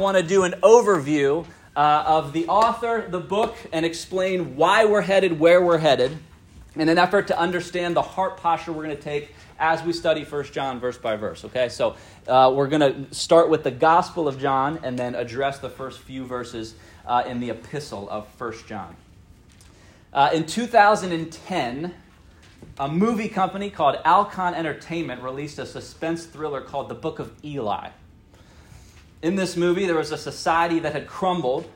I want to do an overview uh, of the author, the book, and explain why we're headed where we're headed in an effort to understand the heart posture we're going to take as we study 1 John verse by verse. Okay, so uh, we're going to start with the Gospel of John and then address the first few verses uh, in the epistle of 1 John. Uh, in 2010, a movie company called Alcon Entertainment released a suspense thriller called The Book of Eli. In this movie, there was a society that had crumbled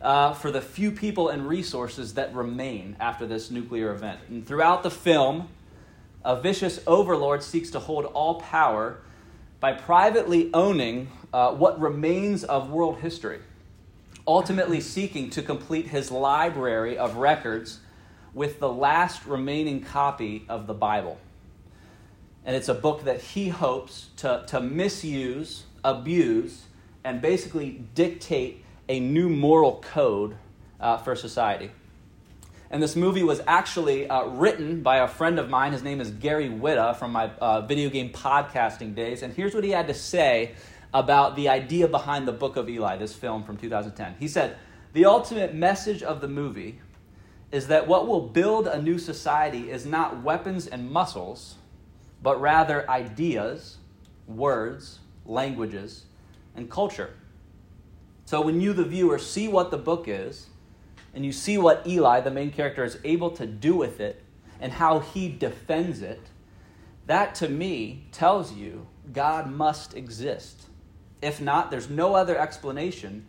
uh, for the few people and resources that remain after this nuclear event. And throughout the film, a vicious overlord seeks to hold all power by privately owning uh, what remains of world history, ultimately seeking to complete his library of records with the last remaining copy of the Bible. And it's a book that he hopes to, to misuse, abuse, and basically dictate a new moral code uh, for society. And this movie was actually uh, written by a friend of mine. His name is Gary Whitta from my uh, video game podcasting days. And here's what he had to say about the idea behind the Book of Eli, this film from 2010. He said, The ultimate message of the movie is that what will build a new society is not weapons and muscles, but rather ideas, words, languages, and culture. So when you, the viewer, see what the book is, and you see what Eli, the main character, is able to do with it and how he defends it, that to me tells you God must exist. If not, there's no other explanation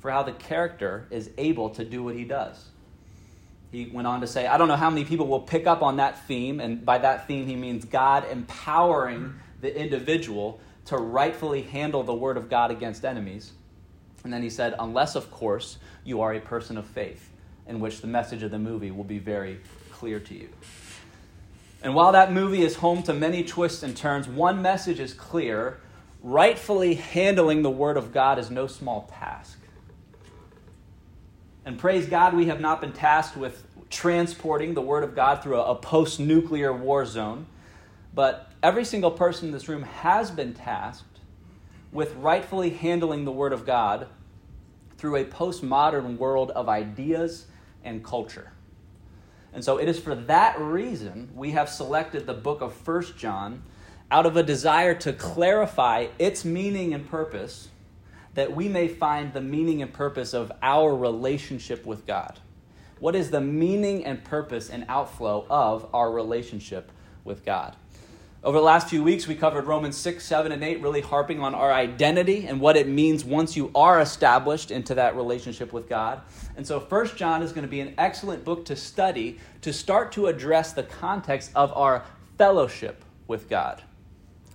for how the character is able to do what he does. He went on to say, I don't know how many people will pick up on that theme, and by that theme, he means God empowering the individual to rightfully handle the word of God against enemies. And then he said, unless, of course, you are a person of faith, in which the message of the movie will be very clear to you. And while that movie is home to many twists and turns, one message is clear rightfully handling the Word of God is no small task. And praise God, we have not been tasked with transporting the Word of God through a, post nuclear war zone, but every single person in this room has been tasked with rightfully handling the Word of God through a postmodern world of ideas and culture. And so it is for that reason we have selected the book of First John out of a desire to clarify its meaning and purpose that we may find the meaning and purpose of our relationship with God. What is the meaning and purpose and outflow of our relationship with God? Over the last few weeks, we covered Romans 6, 7, and 8, really harping on our identity and what it means once you are established into that relationship with God. And so, First John is going to be an excellent book to study to start to address the context of our fellowship with God,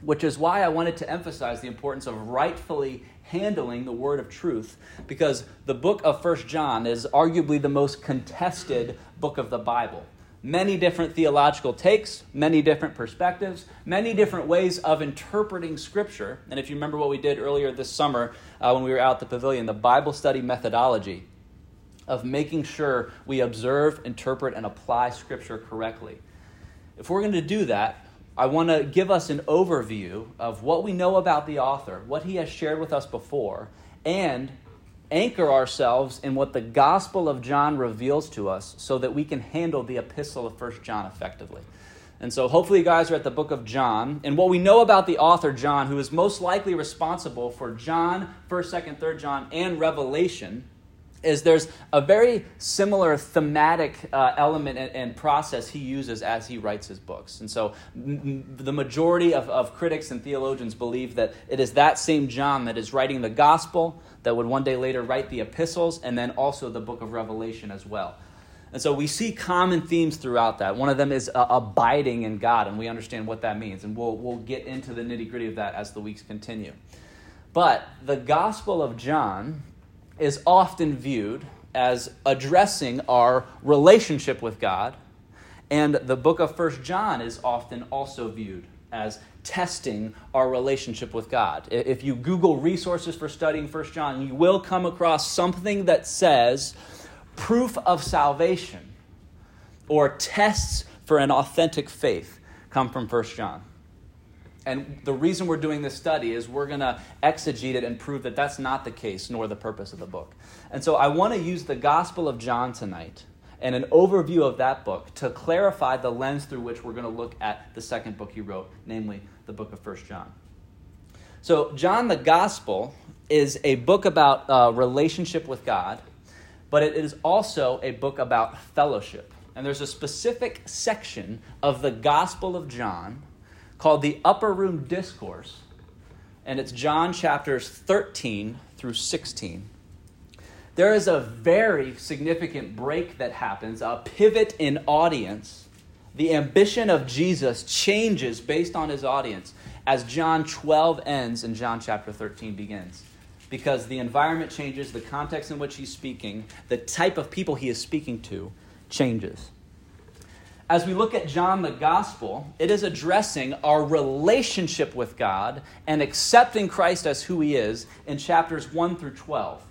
which is why I wanted to emphasize the importance of rightfully handling the word of truth, because the book of First John is arguably the most contested book of the Bible many different theological takes, many different perspectives, many different ways of interpreting Scripture. And if you remember what we did earlier this summer uh, when we were out at the pavilion, the Bible study methodology of making sure we observe, interpret, and apply Scripture correctly. If we're going to do that, I want to give us an overview of what we know about the author, what he has shared with us before, and anchor ourselves in what the Gospel of John reveals to us so that we can handle the epistle of First John effectively. And so, hopefully, you guys are at the book of John. And what we know about the author, John, who is most likely responsible for John, 1st, 2nd, 3rd John, and Revelation, is there's a very similar thematic uh, element and, and, process he uses as he writes his books. And so m- the majority of, of critics and theologians believe that it is that same John that is writing the gospel, that would one day later write the epistles, and then also the book of Revelation as well. And so we see common themes throughout that. One of them is uh, abiding in God, and we understand what that means. And we'll, we'll get into the nitty gritty of that as the weeks continue. But the Gospel of John is often viewed as addressing our relationship with God, and the book of First John is often also viewed as testing our relationship with God. If you Google resources for studying First John, you will come across something that says proof of salvation or tests for an authentic faith come from First John. And the reason we're doing this study is we're going to exegete it and prove that that's not the case, nor the purpose of the book. And so I want to use the Gospel of John tonight and an overview of that book to clarify the lens through which we're going to look at the second book he wrote, namely the book of First John. So, John the Gospel is a book about uh, relationship with God, but it is also a book about fellowship. And there's a specific section of the Gospel of John called the Upper Room Discourse, and it's John chapters 13 through 16. There is a very significant break that happens, a pivot in audience. The ambition of Jesus changes based on his audience as John 12 ends and John chapter 13 begins. Because the environment changes, the context in which he's speaking, the type of people he is speaking to changes as we look at John the Gospel, it is addressing our relationship with God and accepting Christ as who he is in chapters 1 through 12.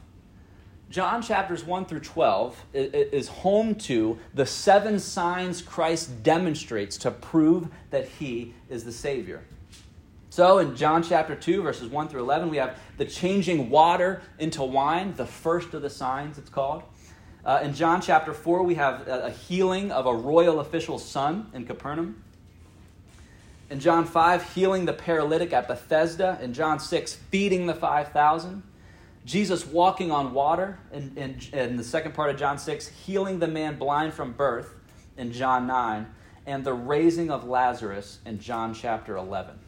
John chapters 1 through 12 is home to the seven signs Christ demonstrates to prove that he is the Savior. So in John chapter 2, verses 1 through 11, we have the changing water into wine, the first of the signs, it's called. Uh, in John chapter 4, we have a, healing of a royal official's son in Capernaum. In John 5, healing the paralytic at Bethesda. In John 6, feeding the 5,000. Jesus walking on water in, in, in, the second part of John 6, healing the man blind from birth in John 9, and the raising of Lazarus in John chapter 11.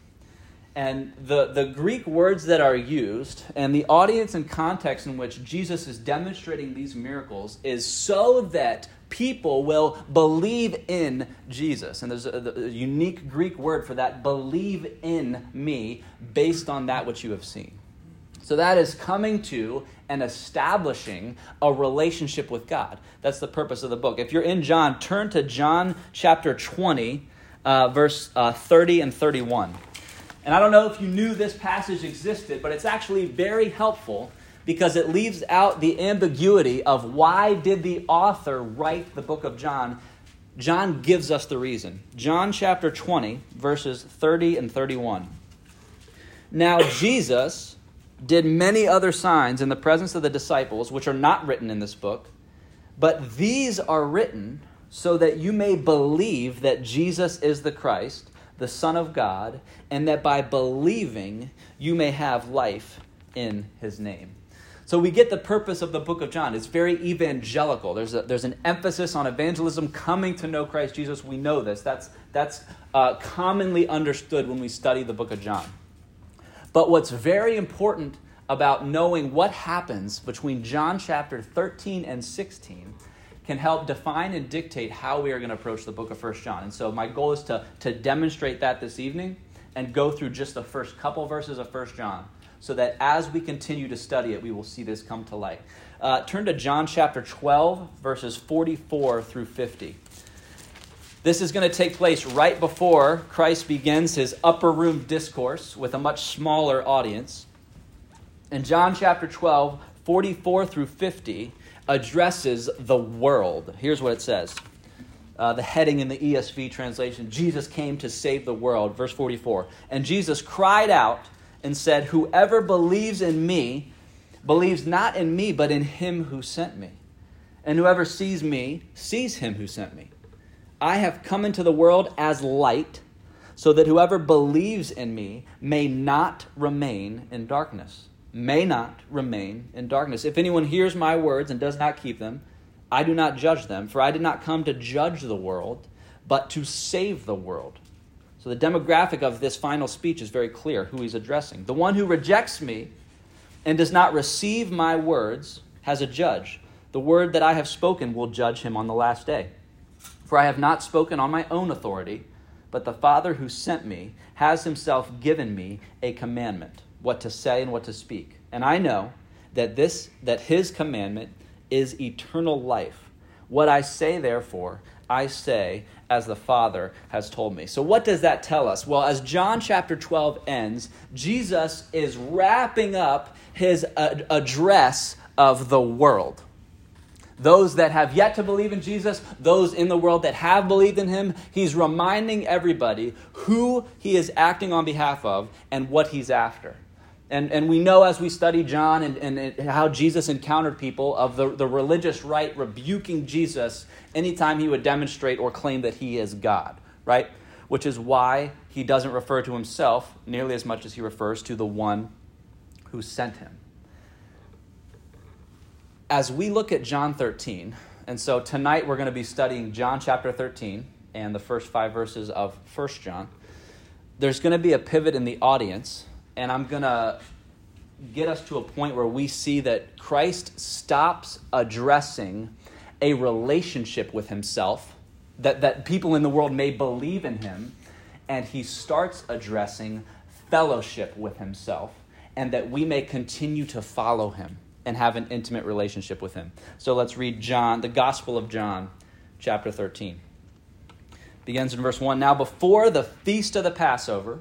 And the, the Greek words that are used and the audience and context in which Jesus is demonstrating these miracles is so that people will believe in Jesus. And there's a, a unique Greek word for that believe in me based on that which you have seen. So that is coming to and establishing a relationship with God. That's the purpose of the book. If you're in John, turn to John chapter 20, uh, verse uh, 30 and 31. And I don't know if you knew this passage existed, but it's actually very helpful because it leaves out the ambiguity of why did the author write the book of John. John gives us the reason. John chapter 20, verses 30 and 31. Now, Jesus did many other signs in the presence of the disciples, which are not written in this book, but these are written so that you may believe that Jesus is the Christ the Son of God, and that by believing you may have life in his name. So we get the purpose of the book of John. It's very evangelical. There's, a, there's an emphasis on evangelism, coming to know Christ Jesus. We know this. That's, that's uh, commonly understood when we study the book of John. But what's very important about knowing what happens between John chapter 13 and 16 can help define and dictate how we are going to approach the book of First John. And so my goal is to, to demonstrate that this evening and go through just the first couple verses of First John so that as we continue to study it, we will see this come to light. Uh, turn to John chapter 12, verses 44 through 50. This is going to take place right before Christ begins his upper room discourse with a much smaller audience. In John chapter 12, 44 through 50, addresses the world. Here's what it says. Uh, the heading in the ESV translation Jesus came to save the world. Verse 44. And Jesus cried out and said, Whoever believes in me believes not in me, but in him who sent me. And whoever sees me sees him who sent me. I have come into the world as light, so that whoever believes in me may not remain in darkness may not remain in darkness. If anyone hears my words and does not keep them, I do not judge them, for I did not come to judge the world, but to save the world. So the demographic of this final speech is very clear who he's addressing. The one who rejects me and does not receive my words has a judge. The word that I have spoken will judge him on the last day. For I have not spoken on my own authority, but the Father who sent me has himself given me a commandment what to say and what to speak. And I know that this that his commandment is eternal life. What I say therefore, I say as the Father has told me. So what does that tell us? Well, as John chapter 12 ends, Jesus is wrapping up his address of the world. those that have yet to believe in Jesus, those in the world that have believed in him. He's reminding everybody who he is acting on behalf of and what he's after. And, and we know as we study John and, and how Jesus encountered people of the, the religious right rebuking Jesus anytime he would demonstrate or claim that he is God, right? Which is why he doesn't refer to himself nearly as much as he refers to the one who sent him as we look at John 13, and so tonight we're going to be studying John chapter 13 and the first five verses of 1 John. There's going to be a pivot in the audience, and I'm going to get us to a point where we see that Christ stops addressing a relationship with himself, that, that people in the world may believe in him, and he starts addressing fellowship with himself, and that we may continue to follow him and have an intimate relationship with him. So let's read John, the Gospel of John, chapter 13. Begins in verse 1. Now, before the feast of the Passover,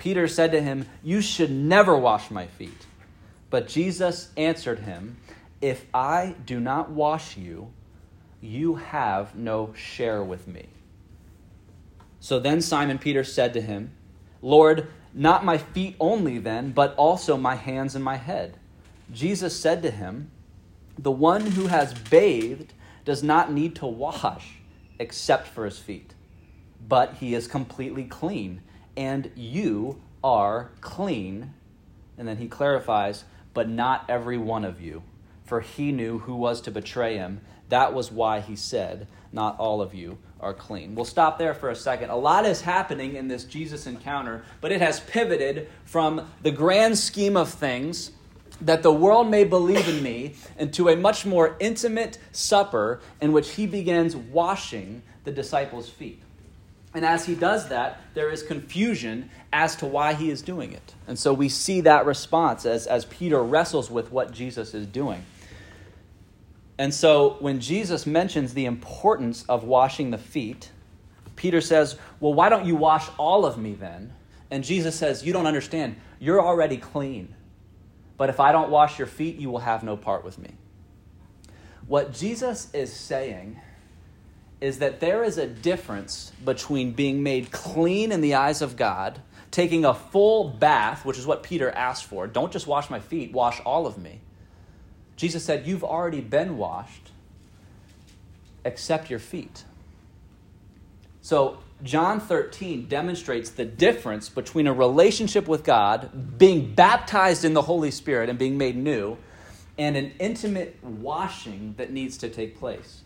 Peter said to him, You should never wash my feet. But Jesus answered him, If I do not wash you, you have no share with me. So then Simon Peter said to him, Lord, not my feet only then, but also my hands and my head. Jesus said to him, The one who has bathed does not need to wash except for his feet, but he is completely clean, and you are clean. And then he clarifies, but not every one of you, for he knew who was to betray him. That was why he said, Not all of you are clean. We'll stop there for a second. A lot is happening in this Jesus encounter, but it has pivoted from the grand scheme of things that the world may believe in me, into a much more intimate supper in which he begins washing the disciples' feet. And as he does that, there is confusion as to why he is doing it. And so we see that response as, as Peter wrestles with what Jesus is doing. And so when Jesus mentions the importance of washing the feet, Peter says, Well, why don't you wash all of me then? And Jesus says, You don't understand. You're already clean. But if I don't wash your feet, you will have no part with me. What Jesus is saying is that there is a difference between being made clean in the eyes of God, taking a full bath, which is what Peter asked for. Don't just wash my feet, wash all of me. Jesus said, You've already been washed, except your feet. So John 13 demonstrates the difference between a relationship with God, being baptized in the Holy Spirit and being made new, and an intimate washing that needs to take place.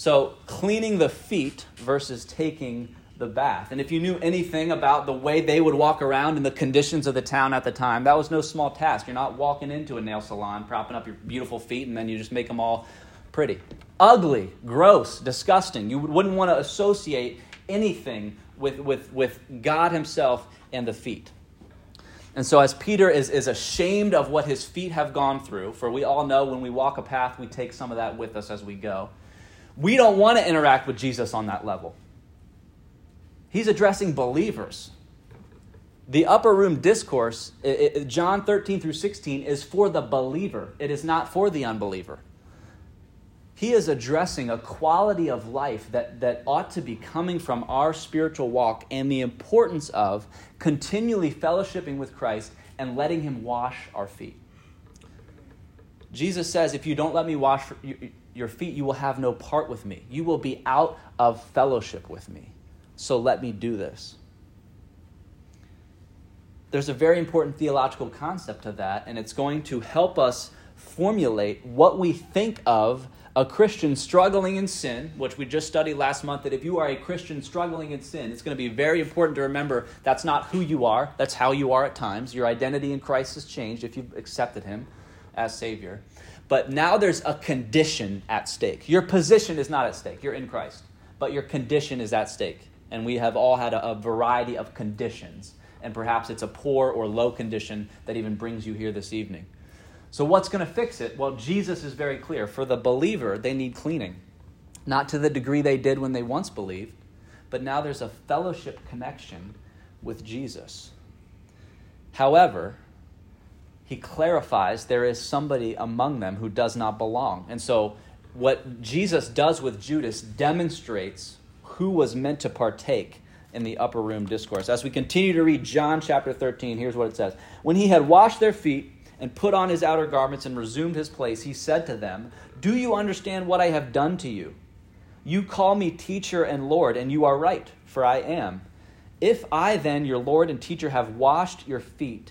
So, cleaning the feet versus taking the bath. And if you knew anything about the way they would walk around and the conditions of the town at the time, that was no small task. You're not walking into a nail salon, propping up your beautiful feet, and then you just make them all pretty. Ugly, gross, disgusting. You wouldn't want to associate anything with, with, with God Himself and the feet. And so, as Peter is, is ashamed of what his feet have gone through, for we all know when we walk a path, we take some of that with us as we go. We don't want to interact with Jesus on that level. He's addressing believers. The upper room discourse, it, it, John 13 through 16, is for the believer, it is not for the unbeliever. He is addressing a quality of life that, that ought to be coming from our spiritual walk and the importance of continually fellowshipping with Christ and letting Him wash our feet. Jesus says, If you don't let me wash your feet, you will have no part with me. You will be out of fellowship with me. so let me do this. There's a very important theological concept to that, and it's going to help us formulate what we think of a Christian struggling in sin, which we just studied last month, that if you are a Christian struggling in sin, it's going to be very important to remember that's not who you are, that's how you are at times. Your identity in Christ has changed if you've accepted Him as Savior. But now there's a condition at stake. Your position is not at stake, you're in Christ, but your condition is at stake. And we have all had a, a variety of conditions. And perhaps it's a poor or low condition that even brings you here this evening. So, what's going to fix it? Well, Jesus is very clear. For the believer, they need cleaning. Not to the degree they did when they once believed, but now there's a fellowship connection with Jesus. However, he clarifies there is somebody among them who does not belong. And so, what Jesus does with Judas demonstrates who was meant to partake in the upper room discourse. As we continue to read John chapter 13, here's what it says When he had washed their feet, and put on his outer garments and resumed his place, he said to them, Do you understand what I have done to you? You call me teacher and Lord, and you are right, for I am. If I then, your Lord and teacher, have washed your feet,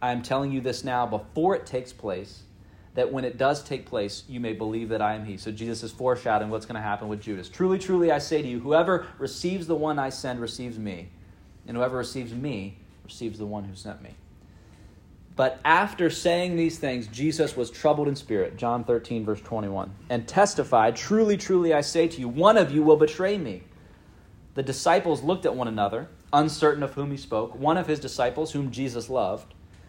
I am telling you this now before it takes place, that when it does take place, you may believe that I am he. So Jesus is foreshadowing what's going to happen with Judas. Truly, truly, I say to you, whoever receives the one I send receives me, and whoever receives me receives the one who sent me. But after saying these things, Jesus was troubled in spirit, John 13, verse 21, and testified, Truly, truly, I say to you, one of you will betray me. The disciples looked at one another, uncertain of whom he spoke. One of his disciples, whom Jesus loved,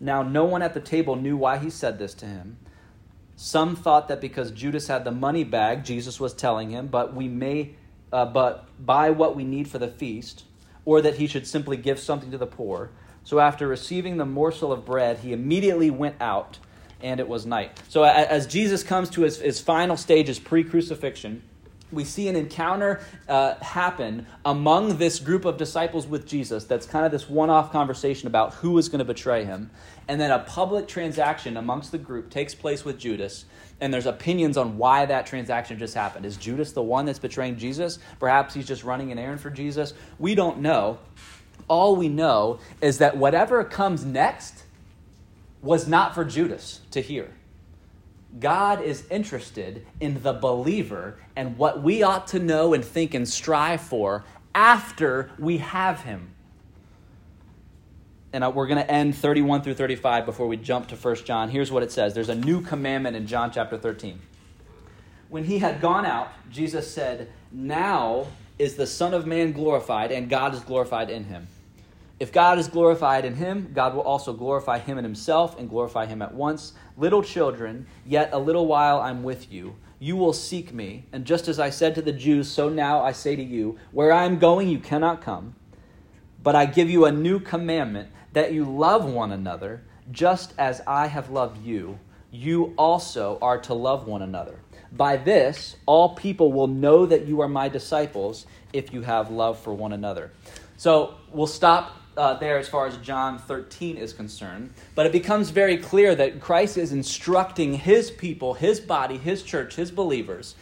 Now no one at the table knew why he said this to him. Some thought that because Judas had the money bag, Jesus was telling him, but we may uh, but buy what we need for the feast, or that he should simply give something to the poor. So after receiving the morsel of bread, he immediately went out and it was night. So as Jesus comes to his, his final stages pre crucifixion, we see an encounter uh, happen among this group of disciples with Jesus that's kind of this one off conversation about who is going to betray him. And then a public transaction amongst the group takes place with Judas. And there's opinions on why that transaction just happened. Is Judas the one that's betraying Jesus? Perhaps he's just running an errand for Jesus. We don't know. All we know is that whatever comes next was not for Judas to hear. God is interested in the believer and what we ought to know and think and strive for after we have him. And uh, we're going to end 31 through 35 before we jump to 1 John. Here's what it says There's a new commandment in John chapter 13. When he had gone out, Jesus said, Now is the Son of Man glorified, and God is glorified in him. If God is glorified in him, God will also glorify him in himself and glorify him at once. Little children, yet a little while I'm with you. You will seek me. And just as I said to the Jews, so now I say to you, where I am going, you cannot come. But I give you a new commandment that you love one another, just as I have loved you. You also are to love one another. By this, all people will know that you are my disciples if you have love for one another. So we'll stop uh, there as far as John 13 is concerned. But it becomes very clear that Christ is instructing his people, his body, his church, his believers,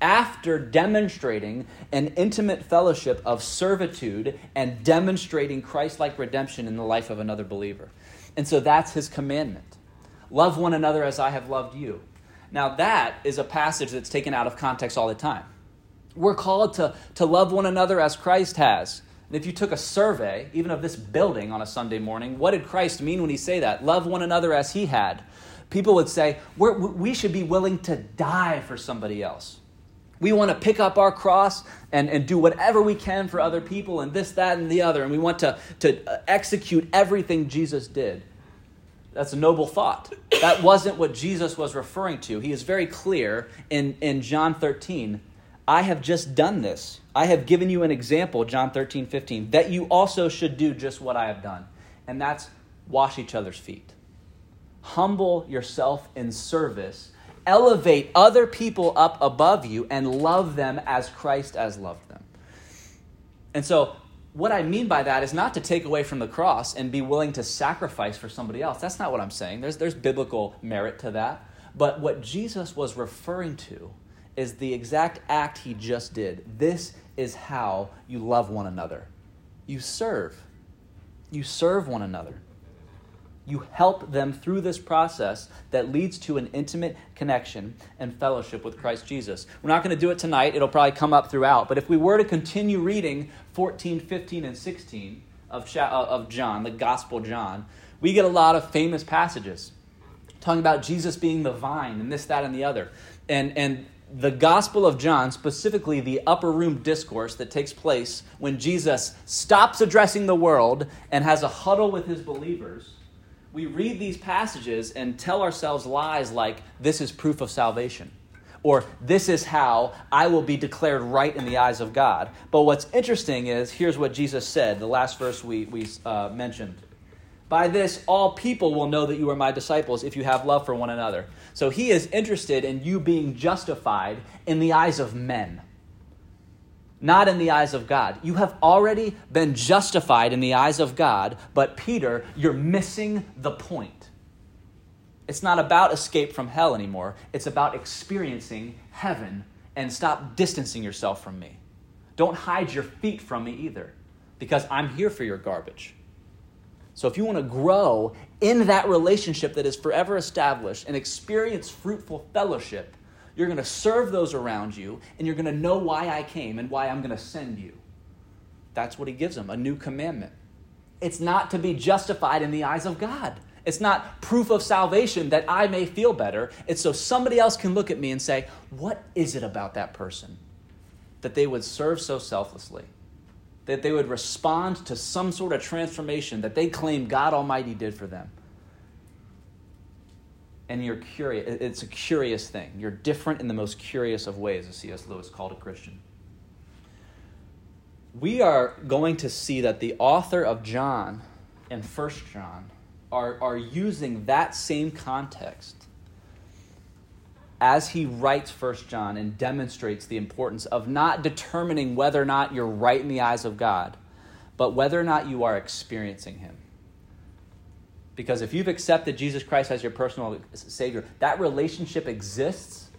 after demonstrating an intimate fellowship of servitude and demonstrating Christ like redemption in the life of another believer. And so that's his commandment love one another as I have loved you. Now, that is a passage that's taken out of context all the time. We're called to, to love one another as Christ has And if you took a survey, even of this building on a Sunday morning, what did Christ mean when he say that? Love one another as he had. People would say, we should be willing to die for somebody else. We want to pick up our cross and, and do whatever we can for other people and this, that, and the other. And we want to, to uh, execute everything Jesus did. That's a noble thought. That wasn't what Jesus was referring to. He is very clear in, in John 13 I have just done this. I have given you an example, John 13, 15, that you also should do just what I have done. And that's wash each other's feet. Humble yourself in service elevate other people up above you and love them as Christ has loved them. And so, what I mean by that is not to take away from the cross and be willing to sacrifice for somebody else. That's not what I'm saying. There's, there's biblical merit to that. But what Jesus was referring to is the exact act he just did. This is how you love one another. You serve. You serve one another you help them through this process that leads to an intimate connection and fellowship with Christ Jesus. We're not going to do it tonight, it'll probably come up throughout. But if we were to continue reading 14, 15, and 16 of, uh, of John, the Gospel John, we get a lot of famous passages talking about Jesus being the vine and this, that, and the other. And, and the Gospel of John, specifically the upper room discourse that takes place when Jesus stops addressing the world and has a huddle with his believers we read these passages and tell ourselves lies like, this is proof of salvation, or this is how I will be declared right in the eyes of God. But what's interesting is here's what Jesus said, the last verse we, we uh, mentioned. By this, all people will know that you are my disciples if you have love for one another. So he is interested in you being justified in the eyes of men not in the eyes of God. You have already been justified in the eyes of God, but Peter, you're missing the point. It's not about escape from hell anymore, it's about experiencing heaven and stop distancing yourself from me. Don't hide your feet from me either, because I'm here for your garbage. So if you want to grow in that relationship that is forever established and experience fruitful fellowship, you're going to serve those around you, and you're going to know why I came and why I'm going to send you. That's what he gives them a new commandment. It's not to be justified in the eyes of God. It's not proof of salvation that I may feel better. It's so somebody else can look at me and say, What is it about that person that they would serve so selflessly? That they would respond to some sort of transformation that they claim God Almighty did for them and you're curious. It's a curious thing. You're different in the most curious of ways, as C.S. Lewis called a Christian. We are going to see that the author of John and First John are, are using that same context as he writes First John and demonstrates the importance of not determining whether or not you're right in the eyes of God, but whether or not you are experiencing him. Because if you've accepted Jesus Christ as your personal Savior, that relationship exists,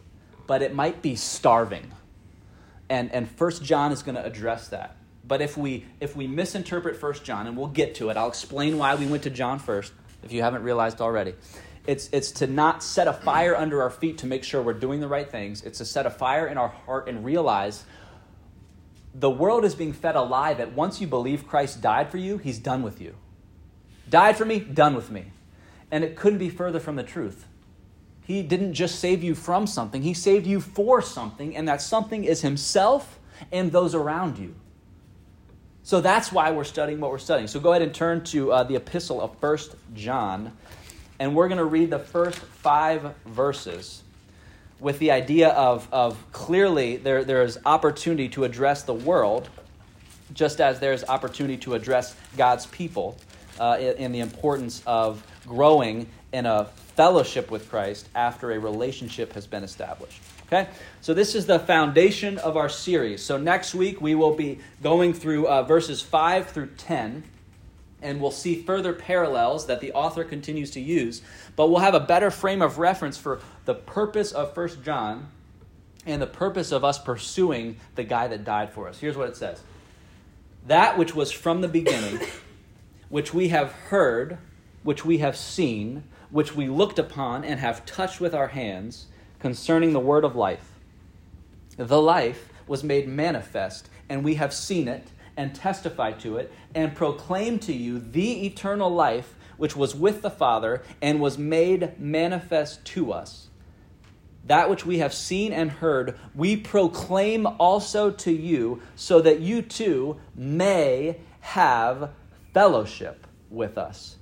but it might be starving. And, and 1 John is going to address that. But if we, if we misinterpret 1 John, and we'll get to it, I'll explain why we went to John first, if you haven't realized already. It's, it's to not set a fire under our feet to make sure we're doing the right things. It's to set a fire in our heart and realize the world is being fed a lie that once you believe Christ died for you, he's done with you. Died for me, done with me. And it couldn't be further from the truth. He didn't just save you from something, He saved you for something, and that something is Himself and those around you. So that's why we're studying what we're studying. So go ahead and turn to uh, the epistle of First John, and we're going to read the first five verses with the idea of, of clearly there, there is opportunity to address the world, just as there is opportunity to address God's people uh, in the importance of growing in a fellowship with Christ after a relationship has been established. Okay? So, this is the foundation of our series. So, next week we will be going through uh, verses 5 through 10, and we'll see further parallels that the author continues to use. But we'll have a better frame of reference for the purpose of First John and the purpose of us pursuing the guy that died for us. Here's what it says That which was from the beginning which we have heard, which we have seen, which we looked upon and have touched with our hands concerning the word of life. The life was made manifest, and we have seen it and testify to it and proclaim to you the eternal life which was with the Father and was made manifest to us. That which we have seen and heard, we proclaim also to you, so that you too may have fellowship with us.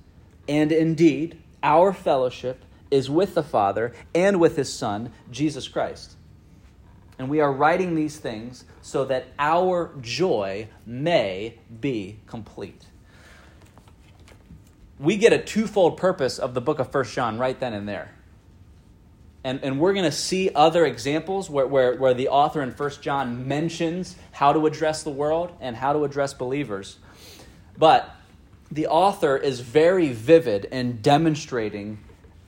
And indeed, our fellowship is with the Father and with his Son, Jesus Christ. And we are writing these things so that our joy may be complete. We get a twofold purpose of the book of First John right then and there. And, and we're going to see other examples where, where, where the author in First John mentions how to address the world and how to address believers. But the author is very vivid in demonstrating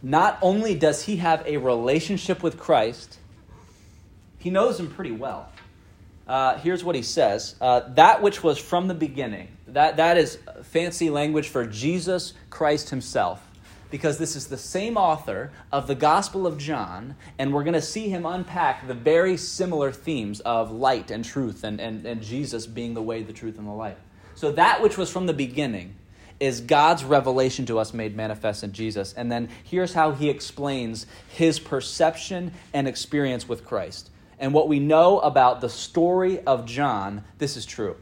not only does he have a relationship with Christ, he knows him pretty well. Uh, here's what he says uh, That which was from the beginning, that, that is fancy language for Jesus Christ himself, because this is the same author of the Gospel of John, and we're going to see him unpack the very similar themes of light and truth and, and, and Jesus being the way, the truth, and the life. So, that which was from the beginning, is God's revelation to us made manifest in Jesus. And then here's how he explains his perception and experience with Christ. And what we know about the story of John, this is true.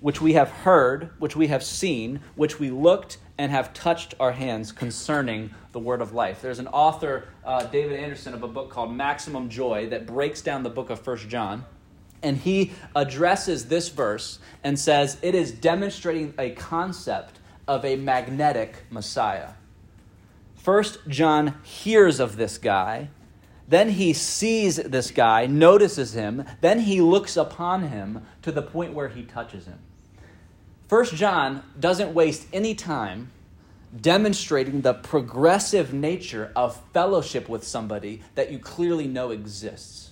Which we have heard, which we have seen, which we looked and have touched our hands concerning the word of life. There's an author, uh, David Anderson, of a book called Maximum Joy that breaks down the book of First John. And he addresses this verse and says it is demonstrating a concept of a magnetic Messiah. First, John hears of this guy. Then he sees this guy, notices him. Then he looks upon him to the point where he touches him. First John doesn't waste any time demonstrating the progressive nature of fellowship with somebody that you clearly know exists.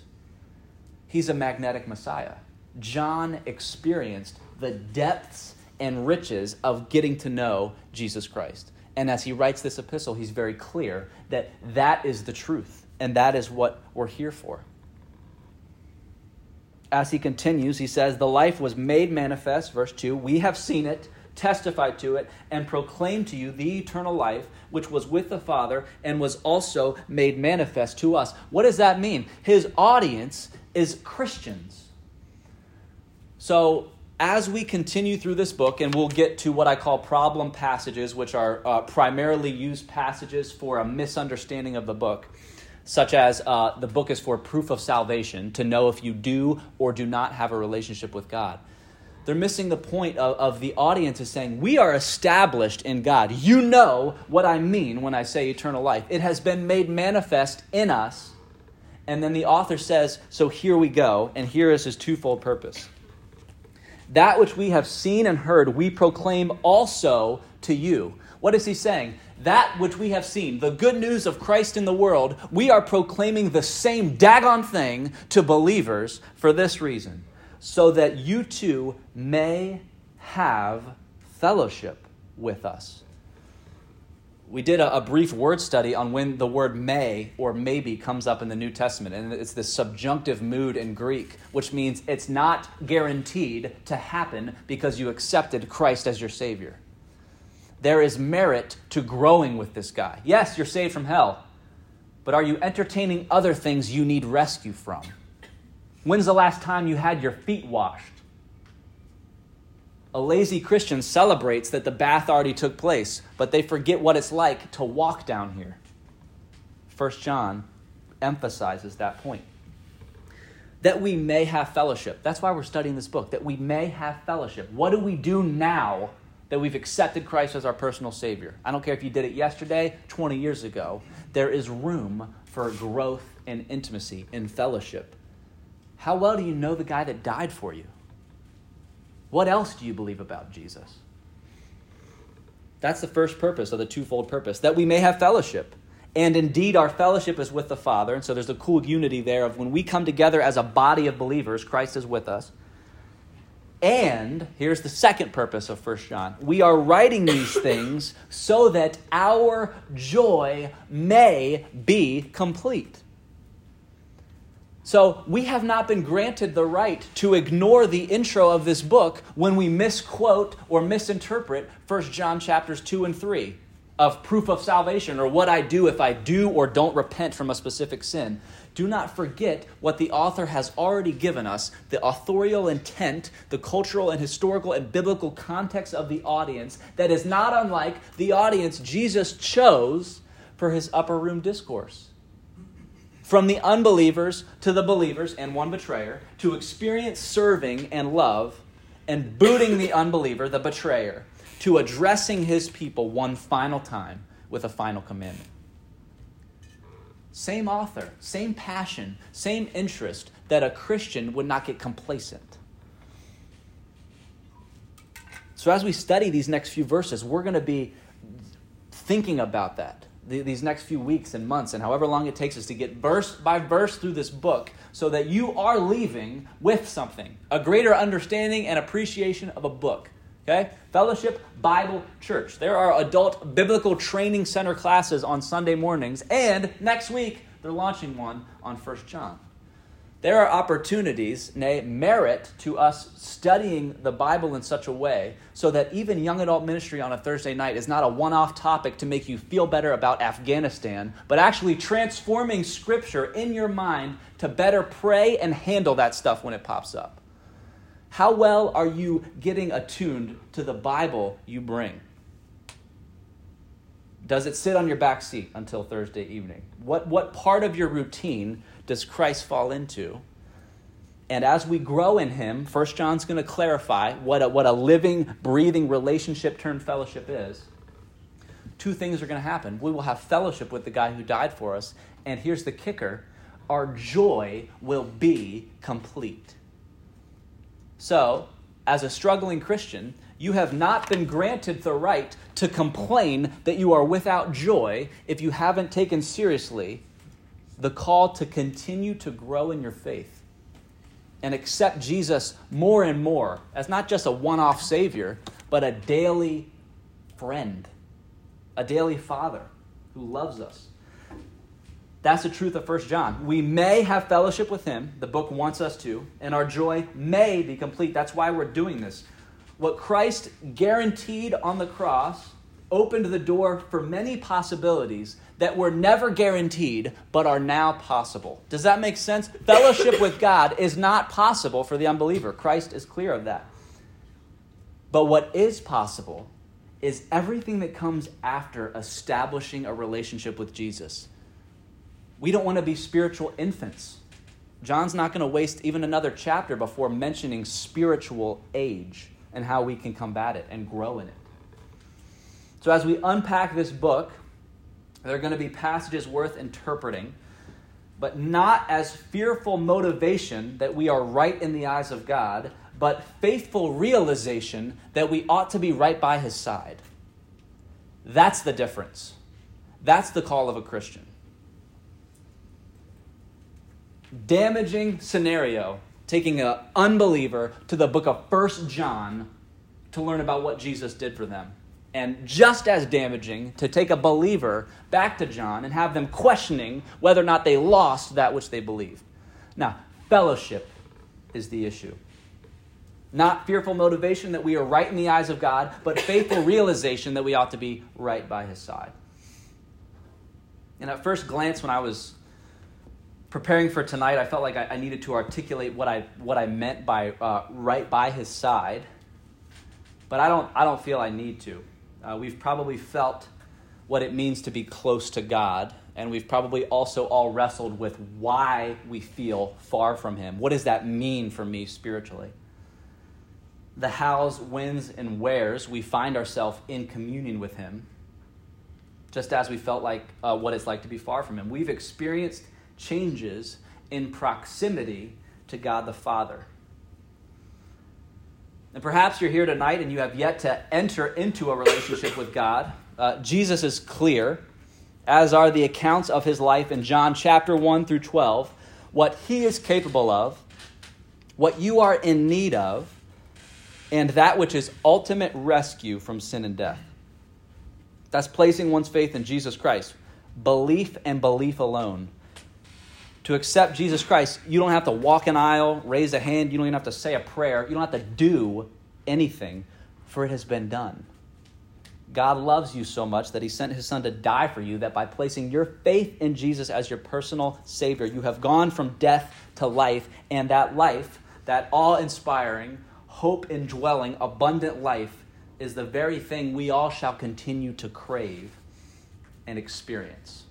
He's a magnetic Messiah. John experienced the depths and riches of getting to know Jesus Christ. And as he writes this epistle, he's very clear that that is the truth, and that is what we're here for. As he continues, he says, The life was made manifest, verse 2. We have seen it, testified to it, and proclaimed to you the eternal life which was with the Father and was also made manifest to us. What does that mean? His audience is Christians. So as we continue through this book, and we'll get to what I call problem passages, which are uh, primarily used passages for a misunderstanding of the book, such as uh, the book is for proof of salvation, to know if you do or do not have a relationship with God. They're missing the point of, of the audience is saying, We are established in God. You know what I mean when I say eternal life. It has been made manifest in us. And then the author says, So here we go, and here is his twofold purpose. That which we have seen and heard, we proclaim also to you. What is he saying? That which we have seen, the good news of Christ in the world, we are proclaiming the same daggone thing to believers for this reason so that you too may have fellowship with us we did a, a, brief word study on when the word may or maybe comes up in the New Testament. And it's this subjunctive mood in Greek, which means it's not guaranteed to happen because you accepted Christ as your Savior. There is merit to growing with this guy. Yes, you're saved from hell, but are you entertaining other things you need rescue from? When's the last time you had your feet washed? A lazy Christian celebrates that the bath already took place, but they forget what it's like to walk down here. 1 John emphasizes that point. That we may have fellowship. That's why we're studying this book, that we may have fellowship. What do we do now that we've accepted Christ as our personal Savior? I don't care if you did it yesterday, 20 years ago. There is room for growth and intimacy in fellowship. How well do you know the guy that died for you? What else do you believe about Jesus? That's the first purpose of the twofold purpose, that we may have fellowship. And indeed, our fellowship is with the Father. And so there's a cool unity there of when we come together as a body of believers, Christ is with us. And here's the second purpose of 1 John we are writing these things so that our joy may be complete. So we have not been granted the right to ignore the intro of this book when we misquote or misinterpret 1 John chapters 2 and 3 of proof of salvation or what I do if I do or don't repent from a specific sin. Do not forget what the author has already given us the authorial intent, the cultural and historical and biblical context of the audience that is not unlike the audience Jesus chose for his upper room discourse from the unbelievers to the believers and one betrayer, to experience serving and love and booting the unbeliever, the betrayer, to addressing his people one final time with a final commandment. Same author, same passion, same interest that a Christian would not get complacent. So, as we study these next few verses, we're going to be thinking about that these next few weeks and months and however long it takes us to get verse by verse through this book so that you are leaving with something a greater understanding and appreciation of a book okay? Fellowship bible church. There are adult biblical training center classes on sunday mornings and next week they're launching one on First john. There are opportunities, nay, merit to us studying the Bible in such a way so that even young adult ministry on a Thursday night is not a one off topic to make you feel better about Afghanistan, but actually transforming Scripture in your mind to better pray and handle that stuff when it pops up. How well are you getting attuned to the Bible you bring? Does it sit on your back seat until Thursday evening? What, what part of your routine does Christ fall into? And as we grow in him, First John's going to clarify what a, what a living, breathing relationship turned fellowship is. Two things are going to happen. We will have fellowship with the guy who died for us, and here's the kicker our joy will be complete. So, as a struggling Christian, you have not been granted the right to complain that you are without joy if you haven't taken seriously the call to continue to grow in your faith and accept Jesus more and more as not just a one off Savior, but a daily friend, a daily Father who loves us. That's the truth of 1 John. We may have fellowship with Him, the book wants us to, and our joy may be complete. That's why we're doing this. What Christ guaranteed on the cross opened the door for many possibilities that were never guaranteed but are now possible. Does that make sense? Fellowship with God is not possible for the unbeliever. Christ is clear of that. But what is possible is everything that comes after establishing a relationship with Jesus. We don't want to be spiritual infants. John's not going to waste even another chapter before mentioning spiritual age and how we can combat it and grow in it. So, as we unpack this book, there are going to be passages worth interpreting, but not as fearful motivation that we are right in the eyes of God, but faithful realization that we ought to be right by His side. That's the difference. That's the call of a Christian. Damaging scenario taking an unbeliever to the book of First John to learn about what Jesus did for them and just as damaging to take a believer back to John and have them questioning whether or not they lost that which they believed. Now, fellowship is the issue. Not fearful motivation that we are right in the eyes of God, but faithful realization that we ought to be right by His side. And at first glance, when I was preparing for tonight, I felt like I, needed to articulate what I, what I meant by uh, right by His side. But I don't, I don't feel I need to. Uh, we've probably felt what it means to be close to God, and we've probably also all wrestled with why we feel far from Him. What does that mean for me spiritually? The hows, whens, and wheres we find ourselves in communion with Him, just as we felt like uh, what it's like to be far from Him. We've experienced changes in proximity to God the Father. And perhaps you're here tonight and you have yet to enter into a relationship with God. Uh, Jesus is clear, as are the accounts of his life in John chapter 1 through 12, what he is capable of, what you are in need of, and that which is ultimate rescue from sin and death. That's placing one's faith in Jesus Christ. Belief and belief alone. To accept Jesus Christ, you don't have to walk an aisle, raise a hand, you don't even have to say a prayer, you don't have to do anything, for it has been done. God loves you so much that he sent his son to die for you, that by placing your faith in Jesus as your personal Savior, you have gone from death to life, and that life, that awe inspiring, hope indwelling, abundant life, is the very thing we all shall continue to crave and experience.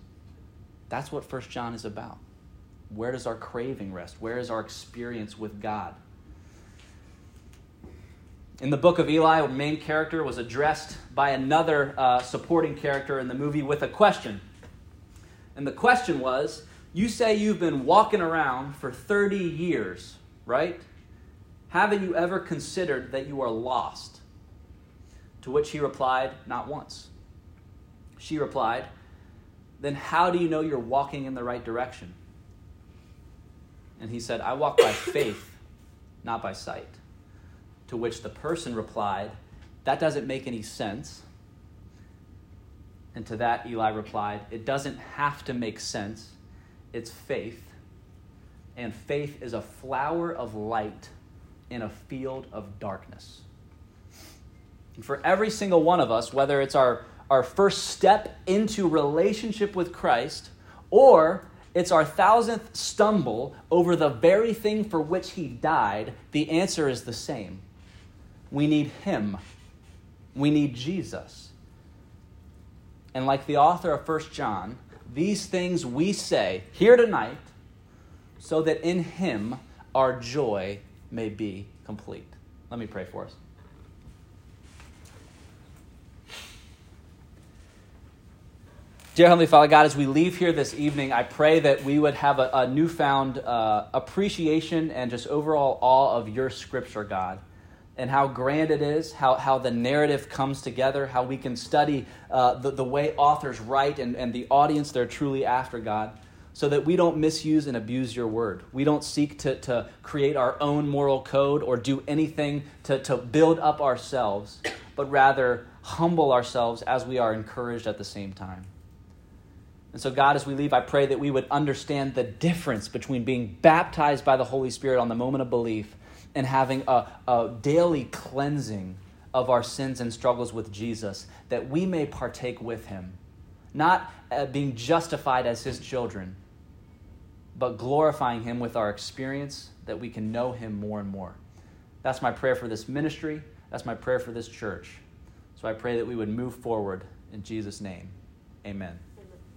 That's what First John is about. Where does our craving rest? Where is our experience with God? In the book of Eli, our main character was addressed by another uh, supporting character in the movie with a question. And the question was You say you've been walking around for 30 years, right? Haven't you ever considered that you are lost? To which he replied, Not once. She replied, Then how do you know you're walking in the right direction? And he said, I walk by faith, not by sight. To which the person replied, That doesn't make any sense. And to that, Eli replied, It doesn't have to make sense. It's faith. And faith is a flower of light in a field of darkness. And for every single one of us, whether it's our, our first step into relationship with Christ or it's our thousandth stumble over the very thing for which he died, the answer is the same. We need him. We need Jesus. And like the author of 1 John, these things we say here tonight so that in him our joy may be complete. Let me pray for us. Dear Heavenly Father, God, as we leave here this evening, I pray that we would have a, a newfound uh, appreciation and just overall awe of your scripture, God, and how grand it is, how, how the narrative comes together, how we can study uh, the, the way authors write and, and the audience they're truly after, God, so that we don't misuse and abuse your word. We don't seek to, to create our own moral code or do anything to, to build up ourselves, but rather humble ourselves as we are encouraged at the same time. And so, God, as we leave, I pray that we would understand the difference between being baptized by the Holy Spirit on the moment of belief and having a, a daily cleansing of our sins and struggles with Jesus, that we may partake with him, not uh, being justified as his children, but glorifying him with our experience, that we can know him more and more. That's my prayer for this ministry. That's my prayer for this church. So I pray that we would move forward in Jesus' name. Amen.